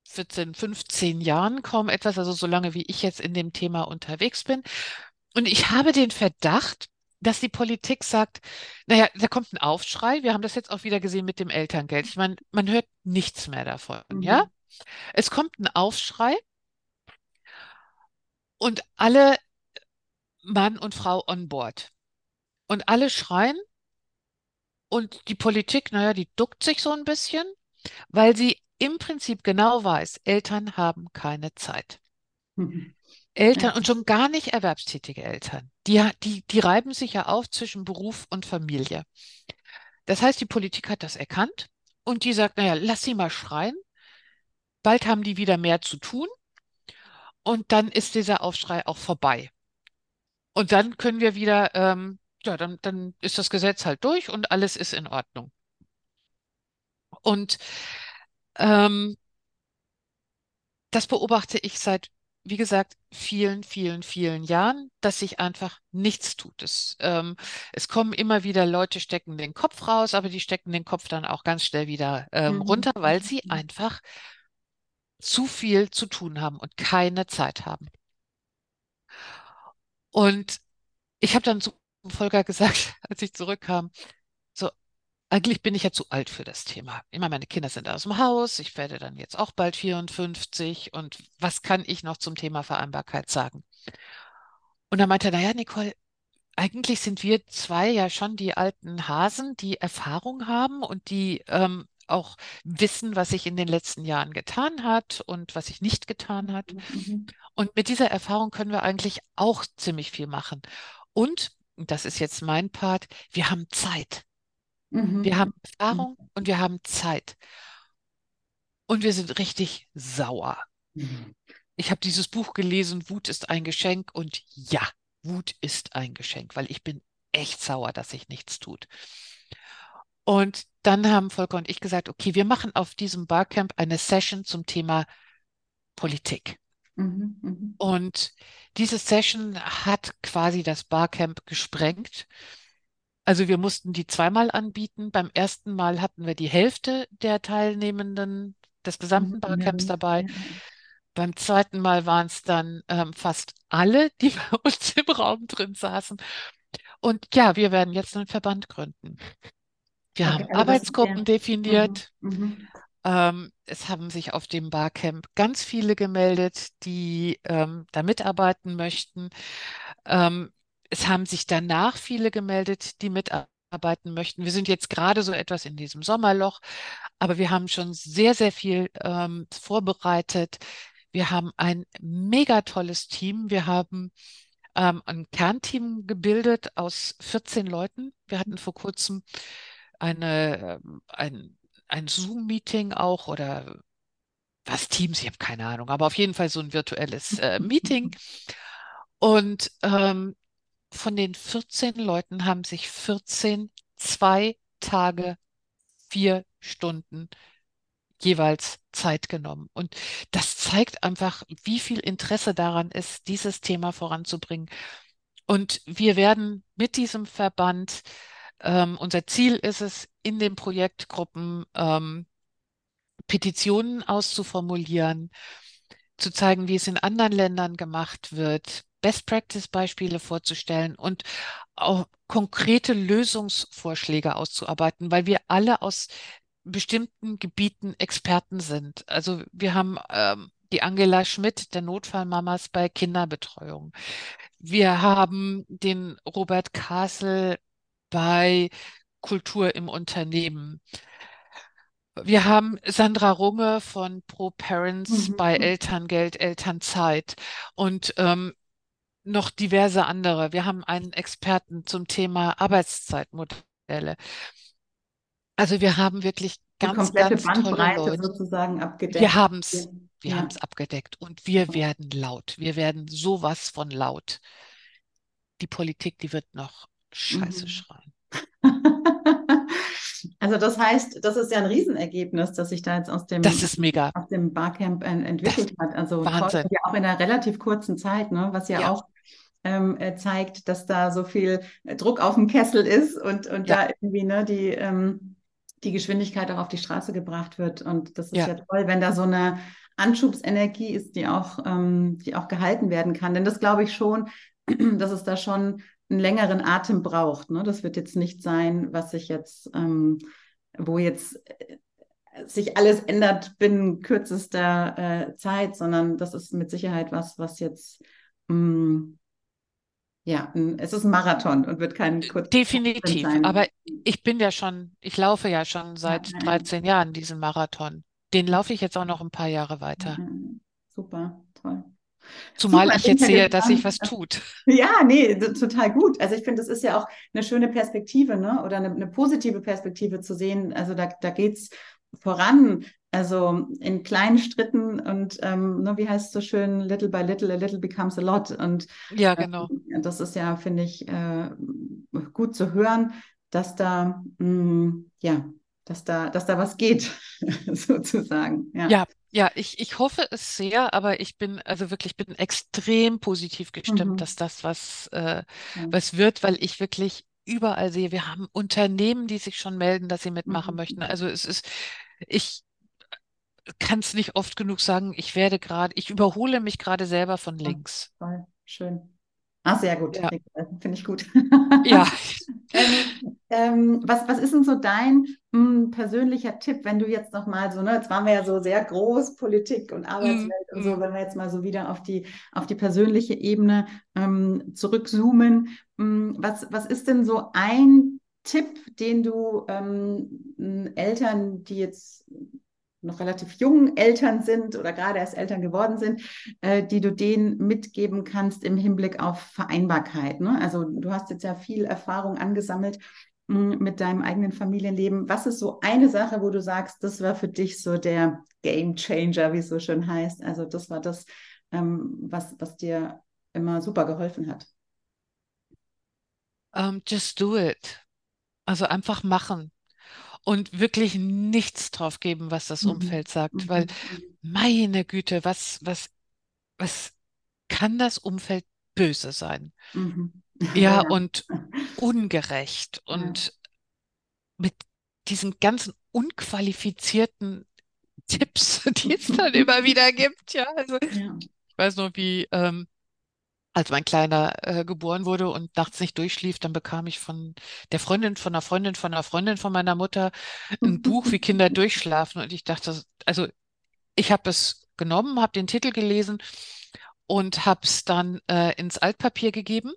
14, 15 Jahren kaum etwas, also so lange wie ich jetzt in dem Thema unterwegs bin. Und ich habe den Verdacht, dass die Politik sagt, naja, da kommt ein Aufschrei. Wir haben das jetzt auch wieder gesehen mit dem Elterngeld. Ich meine, man hört nichts mehr davon, ja? Mhm. Es kommt ein Aufschrei und alle Mann und Frau on board. Und alle schreien und die Politik, naja, die duckt sich so ein bisschen, weil sie im Prinzip genau weiß, Eltern haben keine Zeit. Mhm. [LAUGHS] Eltern Ja. und schon gar nicht erwerbstätige Eltern, die, die, die reiben sich ja auf zwischen Beruf und Familie. Das heißt, die Politik hat das erkannt und die sagt, naja, lass sie mal schreien. Bald haben die wieder mehr zu tun und dann ist dieser Aufschrei auch vorbei. Und dann können wir wieder, ähm, ja, dann, dann ist das Gesetz halt durch und alles ist in Ordnung. Und ähm, das beobachte ich seit, wie gesagt, vielen, vielen, vielen Jahren, dass sich einfach nichts tut. Es, ähm, es kommen immer wieder Leute, stecken den Kopf raus, aber die stecken den Kopf dann auch ganz schnell wieder ähm, Mhm. runter, weil sie Mhm. einfach zu viel zu tun haben und keine Zeit haben. Und ich habe dann zu Volker gesagt, [LAUGHS] als ich zurückkam, eigentlich bin ich ja zu alt für das Thema. Immer meine Kinder sind aus dem Haus, ich werde dann jetzt auch bald 54 und was kann ich noch zum Thema Vereinbarkeit sagen? Und dann meinte er, naja, Nicole, eigentlich sind wir zwei ja schon die alten Hasen, die Erfahrung haben und die ähm, auch wissen, was sich in den letzten Jahren getan hat und was sich nicht getan hat. Mhm. Und mit dieser Erfahrung können wir eigentlich auch ziemlich viel machen. Und, das ist jetzt mein Part, wir haben Zeit. Wir Mhm. haben Mhm. Erfahrung und wir haben Zeit. Und wir sind richtig sauer. Mhm. Ich habe dieses Buch gelesen, Wut ist ein Geschenk. Und ja, Wut ist ein Geschenk, weil ich bin echt sauer, dass sich nichts tut. Und dann haben Volker und ich gesagt, okay, wir machen auf diesem Barcamp eine Session zum Thema Politik. Mhm. Mhm. Und diese Session hat quasi das Barcamp gesprengt. Also wir mussten die zweimal anbieten. Beim ersten Mal hatten wir die Hälfte der Teilnehmenden des Mhm. gesamten Barcamps Ja, dabei. ja, ja. Beim zweiten Mal waren es dann ähm, fast alle, die [LAUGHS] bei uns im Raum drin saßen. Und ja, wir werden jetzt einen Verband gründen. Wir Okay, haben also das ist Arbeitsgruppen der. Mhm. definiert. Mhm. Ähm, es haben sich auf dem Barcamp ganz viele gemeldet, die ähm, da mitarbeiten möchten. Ähm, es haben sich danach viele gemeldet, die mitarbeiten möchten. Wir sind jetzt gerade so etwas in diesem Sommerloch, aber wir haben schon sehr, sehr viel ähm, vorbereitet. Wir haben ein mega tolles Team. Wir haben ähm, ein Kernteam gebildet aus 14 Leuten. Wir hatten vor kurzem eine, ähm, ein, ein Zoom-Meeting auch oder was Teams, ich habe keine Ahnung, aber auf jeden Fall so ein virtuelles äh, Meeting. [LAUGHS] Und ähm, von den 14 Leuten haben sich 14 zwei Tage, vier Stunden jeweils Zeit genommen. Und das zeigt einfach, wie viel Interesse daran ist, dieses Thema voranzubringen. Und wir werden mit diesem Verband, ähm, unser Ziel ist es, in den Projektgruppen ähm, Petitionen auszuformulieren, zu zeigen, wie es in anderen Ländern gemacht wird, Best-Practice-Beispiele vorzustellen und auch konkrete Lösungsvorschläge auszuarbeiten, weil wir alle aus bestimmten Gebieten Experten sind. Also wir haben ähm, die Angela Schmidt der Notfallmamas bei Kinderbetreuung. Wir haben den Robert Castle bei Kultur im Unternehmen. Wir haben Sandra Runge von Pro Parents Mhm. bei Elterngeld, Elternzeit und ähm, noch diverse andere. Wir haben einen Experten zum Thema Arbeitszeitmodelle. Also wir haben wirklich Die ganz, komplette ganz tolle Bandbreite Leute. sozusagen Wir abgedeckt. haben es, wir Ja. haben es abgedeckt und wir werden laut. Wir werden sowas von laut. Die Politik, die wird noch Scheiße Mhm. schreien. [LAUGHS] Also das heißt, das ist ja ein Riesenergebnis, das sich da jetzt aus dem, Das ist mega. aus dem Barcamp entwickelt hat. Also Wahnsinn. ja auch in einer relativ kurzen Zeit, ne? was ja, Ja. auch ähm, äh, zeigt, dass da so viel äh, Druck auf dem Kessel ist und, und Ja. da irgendwie ne, die, ähm, die Geschwindigkeit auch auf die Straße gebracht wird. Und das ist Ja. ja toll, wenn da so eine Anschubsenergie ist, die auch, ähm, die auch gehalten werden kann. Denn das glaube ich schon, [CLEARS THROAT] dass es da schon einen längeren Atem braucht. Ne? Das wird jetzt nicht sein, was sich jetzt, ähm, wo jetzt äh, sich alles ändert binnen kürzester äh, Zeit, sondern das ist mit Sicherheit was, was jetzt, mh, ja, ein, es ist ein Marathon und wird kein kurz Definitiv. sein. Aber ich bin ja schon, ich laufe ja schon seit ja, ja. 13 Jahren diesen Marathon. Den laufe ich jetzt auch noch ein paar Jahre weiter. Ja, Super, toll. Zumal Super, ich jetzt sehe, dass sich was tut. Ja, nee, total gut. Also ich finde, das ist ja auch eine schöne Perspektive, ne? Oder eine, eine positive Perspektive zu sehen. Also da, da geht's voran. Also in kleinen Schritten und ähm, ne, wie heißt es so schön, little by little, a little becomes a lot. Und Ja, genau. ähm, das ist ja, finde ich, äh, gut zu hören, dass da, mh, ja, dass da, dass da was geht, [LAUGHS] sozusagen. Ja. Ja, ja, ich, ich hoffe es sehr, aber ich bin also wirklich bin extrem positiv gestimmt, Mhm. dass das was, äh, Ja. was wird, weil ich wirklich überall sehe, wir haben Unternehmen, die sich schon melden, dass sie mitmachen Mhm. möchten. Also es ist, ich kann es nicht oft genug sagen, ich werde gerade, ich überhole mich gerade selber von links. Toll, schön. Ah, sehr gut. Ja. Finde ich gut. Ja, [LAUGHS] Ähm, ähm, was, was ist denn so dein mh, persönlicher Tipp, wenn du jetzt nochmal so, ne, jetzt waren wir ja so sehr groß, Politik und Arbeitswelt und so, mm. wenn wir jetzt mal so wieder auf die, auf die persönliche Ebene ähm, zurückzoomen, mh, was, was ist denn so ein Tipp, den du ähm, Eltern, die jetzt noch relativ jungen Eltern sind oder gerade erst Eltern geworden sind, äh, die du denen mitgeben kannst im Hinblick auf Vereinbarkeit. Ne? Also du hast jetzt ja viel Erfahrung angesammelt mh, mit deinem eigenen Familienleben. Was ist so eine Sache, wo du sagst, das war für dich so der Game Changer, wie es so schön heißt? Also das war das, ähm, was, was dir immer super geholfen hat. Um, just do it. Also einfach machen und wirklich nichts drauf geben, was das Mhm. Umfeld sagt, Mhm. weil Mhm. meine Güte, was, was, was kann das Umfeld böse sein? Ja, [LAUGHS] Ja. und [LAUGHS] ungerecht Ja. und mit diesen ganzen unqualifizierten Tipps, [LAUGHS] die es dann immer wieder gibt. Ja, also Ja. ich weiß noch, wie ähm, als mein Kleiner äh, geboren wurde und nachts nicht durchschlief, dann bekam ich von der Freundin, von einer Freundin, von einer Freundin von meiner Mutter ein [LAUGHS] Buch, wie Kinder durchschlafen. Und ich dachte, also ich habe es genommen, habe den Titel gelesen und habe es dann äh, ins Altpapier gegeben,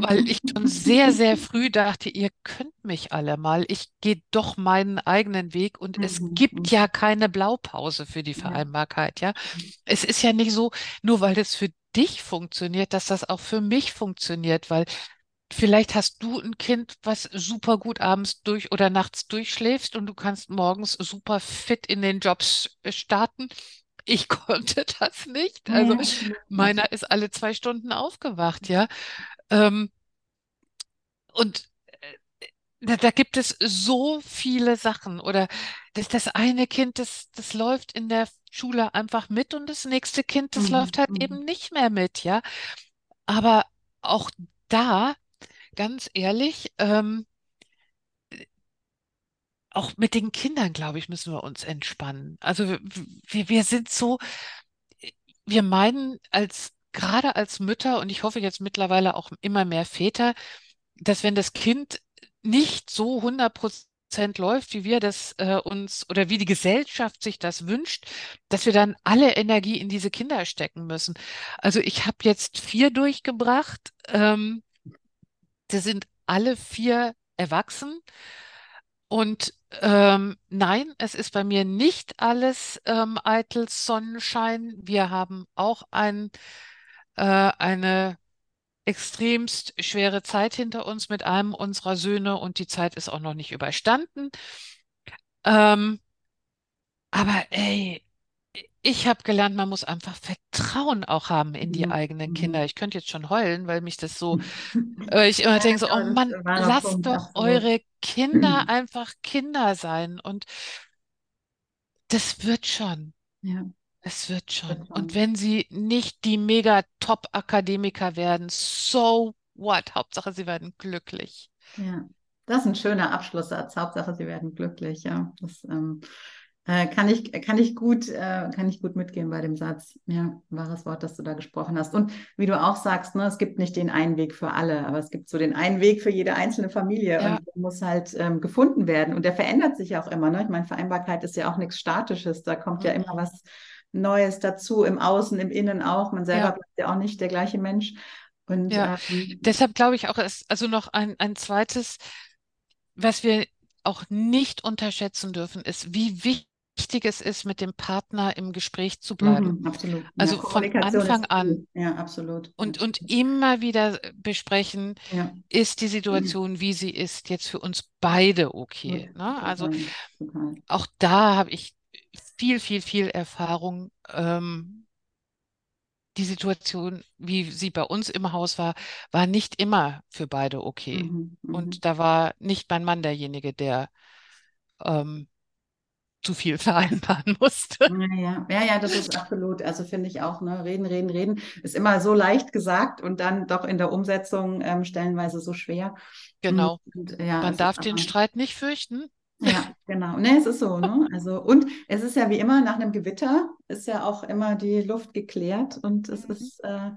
weil ich schon sehr, [LAUGHS] sehr früh dachte, ihr könnt mich alle mal, ich gehe doch meinen eigenen Weg und es Mhm. gibt ja keine Blaupause für die. Vereinbarkeit, ja. Es ist ja nicht so, nur weil das für dich funktioniert, dass das auch für mich funktioniert, weil Vielleicht hast du ein Kind, was super gut abends durch oder nachts durchschläfst und du kannst morgens super fit in den Jobs starten. Ich [LAUGHS] konnte das nicht. Also ja, meiner ist alle zwei Stunden aufgewacht, ja. Ähm, und äh, da, da gibt es so viele Sachen. Oder das, das eine Kind, das, das läuft in der Schule einfach mit und das nächste Kind, das Mhm, läuft halt mhm, eben nicht mehr mit, ja. Aber auch da, ganz ehrlich, ähm, auch mit den Kindern, glaube ich, müssen wir uns entspannen. Also wir, wir wir sind so, wir meinen als, gerade als Mütter und ich hoffe jetzt mittlerweile auch immer mehr Väter, dass wenn das Kind nicht so 100 Prozent läuft, wie wir das äh, uns oder wie die Gesellschaft sich das wünscht, dass wir dann alle Energie in diese Kinder stecken müssen. Also ich habe jetzt vier durchgebracht. Ähm, die sind alle vier erwachsen. Und ähm, nein, es ist bei mir nicht alles ähm, eitel Sonnenschein. Wir haben auch ein, äh, eine extremst schwere Zeit hinter uns mit einem unserer Söhne und die Zeit ist auch noch nicht überstanden. Ähm, aber ey, ich habe gelernt, man muss einfach Vertrauen auch haben in die mhm, eigenen Kinder. mhm. Ich könnte jetzt schon heulen, weil mich das so, [LAUGHS] äh, ich immer denke so, oh Mann, lasst doch eure Kinder [CLEARS THROAT] einfach Kinder sein und das wird schon. Ja, Es wird schon. Und schon. wenn sie nicht die mega-Top-Akademiker werden, so what? Hauptsache, sie werden glücklich. Ja, das ist ein schöner Abschlusssatz. Hauptsache, Sie werden glücklich. Ja, das ähm, äh, kann ich, kann ich gut, äh, kann ich gut mitgehen bei dem Satz. Ja, wahres Wort, das du da gesprochen hast. Und wie du auch sagst, ne, es gibt nicht den einen Weg für alle, aber es gibt so den einen Weg für jede einzelne Familie Ja, und der muss halt ähm, gefunden werden. Und der verändert sich ja auch immer. Ne? Ich meine, Vereinbarkeit ist ja auch nichts Statisches. Da kommt ja immer mhm. was Neues dazu, im Außen, im Innen auch. Man selber Ja, bleibt ja auch nicht der gleiche Mensch. Und ja. ähm, Deshalb glaube ich auch, es, also noch ein, ein zweites, was wir auch nicht unterschätzen dürfen, ist, wie wichtig es ist, mit dem Partner im Gespräch zu bleiben. Mhm, absolut. Ja, Also von Kommunikation Anfang an. Ja, absolut. und, und immer wieder besprechen, Ja, ist die Situation, wie sie ist, jetzt für uns beide okay. Ne? Also auch da habe ich viel, viel, viel Erfahrung. Ähm, die Situation, wie sie bei uns im Haus war, war nicht immer für beide okay. Mhm, mhm. Und da war nicht mein Mann derjenige, der ähm, zu viel [LAUGHS] vereinbaren musste. Ja, ja, ja, das ist absolut, also finde ich auch, ne, reden, reden, reden, ist immer so leicht gesagt und dann doch in der Umsetzung ähm, stellenweise so schwer. Genau. Und ja, Man darf den Streit nicht fürchten. Ja, [LAUGHS] genau. Ne, es ist so, ne? Also, und es ist ja wie immer, nach einem Gewitter ist ja auch immer die Luft geklärt und es Mhm. ist äh,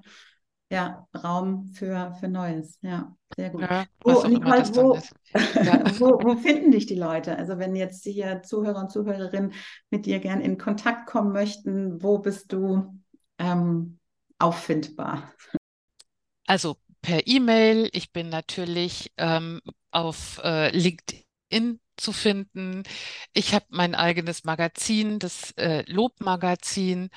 ja Raum für, für Neues. Ja, sehr gut. Ja, Wo, Nicole, wo. Ja. [LAUGHS] wo, wo finden dich die Leute? Also, wenn jetzt hier Zuhörer und Zuhörerinnen mit dir gern in Kontakt kommen möchten, wo bist du ähm, auffindbar? Also per E-Mail. Ich bin natürlich ähm, auf äh, LinkedIn zu finden. Ich habe mein eigenes Magazin, das äh, Lobmagazin.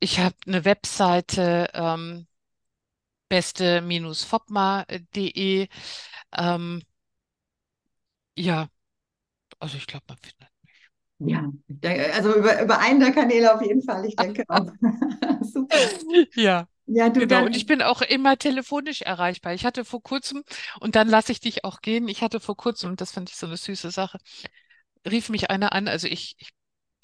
Ich habe eine Webseite, ähm, beste-fopma.de. Ähm, ja, also ich glaube, man findet. Ja, ich denke, also über, über einen der Kanäle auf jeden Fall, ich denke [LAUGHS] auch. [LAUGHS] Super. Ja, Ja, du genau. Und ich bin auch immer telefonisch erreichbar. Ich hatte vor kurzem, und dann lasse ich dich auch gehen, ich hatte vor kurzem, und das fand ich so eine süße Sache, rief mich einer an, also ich, ich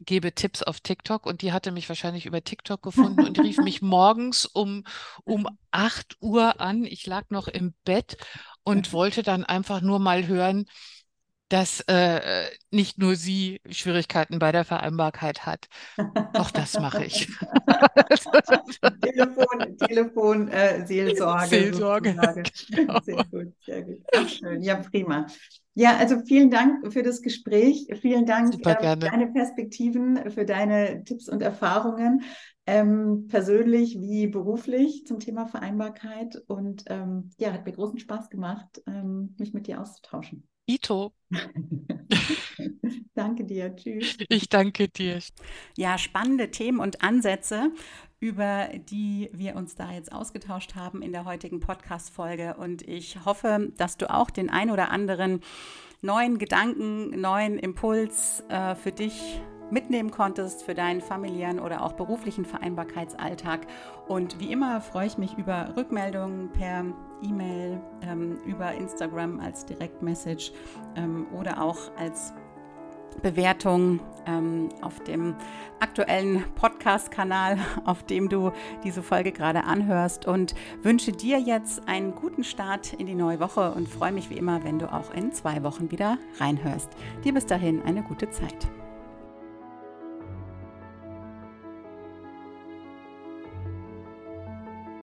gebe Tipps auf TikTok und die hatte mich wahrscheinlich über TikTok gefunden und rief mich [LAUGHS] morgens um, um 8 Uhr an. Ich lag noch im Bett und wollte dann einfach nur mal hören, dass äh, nicht nur sie Schwierigkeiten bei der Vereinbarkeit hat. Auch das mache ich. [LAUGHS] Telefon, Telefon, äh, Seelsorge Seelsorge, genau. [LAUGHS] Sehr gut, sehr gut. Ach, schön. Ja, prima. Ja, also vielen Dank für das Gespräch. Vielen Dank äh, für deine Perspektiven, für deine Tipps und Erfahrungen, ähm, persönlich wie beruflich zum Thema Vereinbarkeit. Und ähm, ja, hat mir großen Spaß gemacht, ähm, mich mit dir auszutauschen. Ito, [LAUGHS] Danke dir. Tschüss. ich danke dir. Ja, spannende Themen und Ansätze. über die wir uns da jetzt ausgetauscht haben in der heutigen Podcast-Folge. Und ich hoffe, dass du auch den ein oder anderen neuen Gedanken, neuen Impuls äh, für dich mitnehmen konntest für deinen familiären oder auch beruflichen Vereinbarkeitsalltag. Und wie immer freue ich mich über Rückmeldungen per E-Mail, ähm, über Instagram als Direktmessage ähm, oder auch als Bewertung ähm, auf dem aktuellen Podcast-Kanal, [LAUGHS] auf dem du diese Folge gerade anhörst und wünsche dir jetzt einen guten Start in die neue Woche und freue mich wie immer, wenn du auch in zwei Wochen wieder reinhörst. Dir bis dahin eine gute Zeit.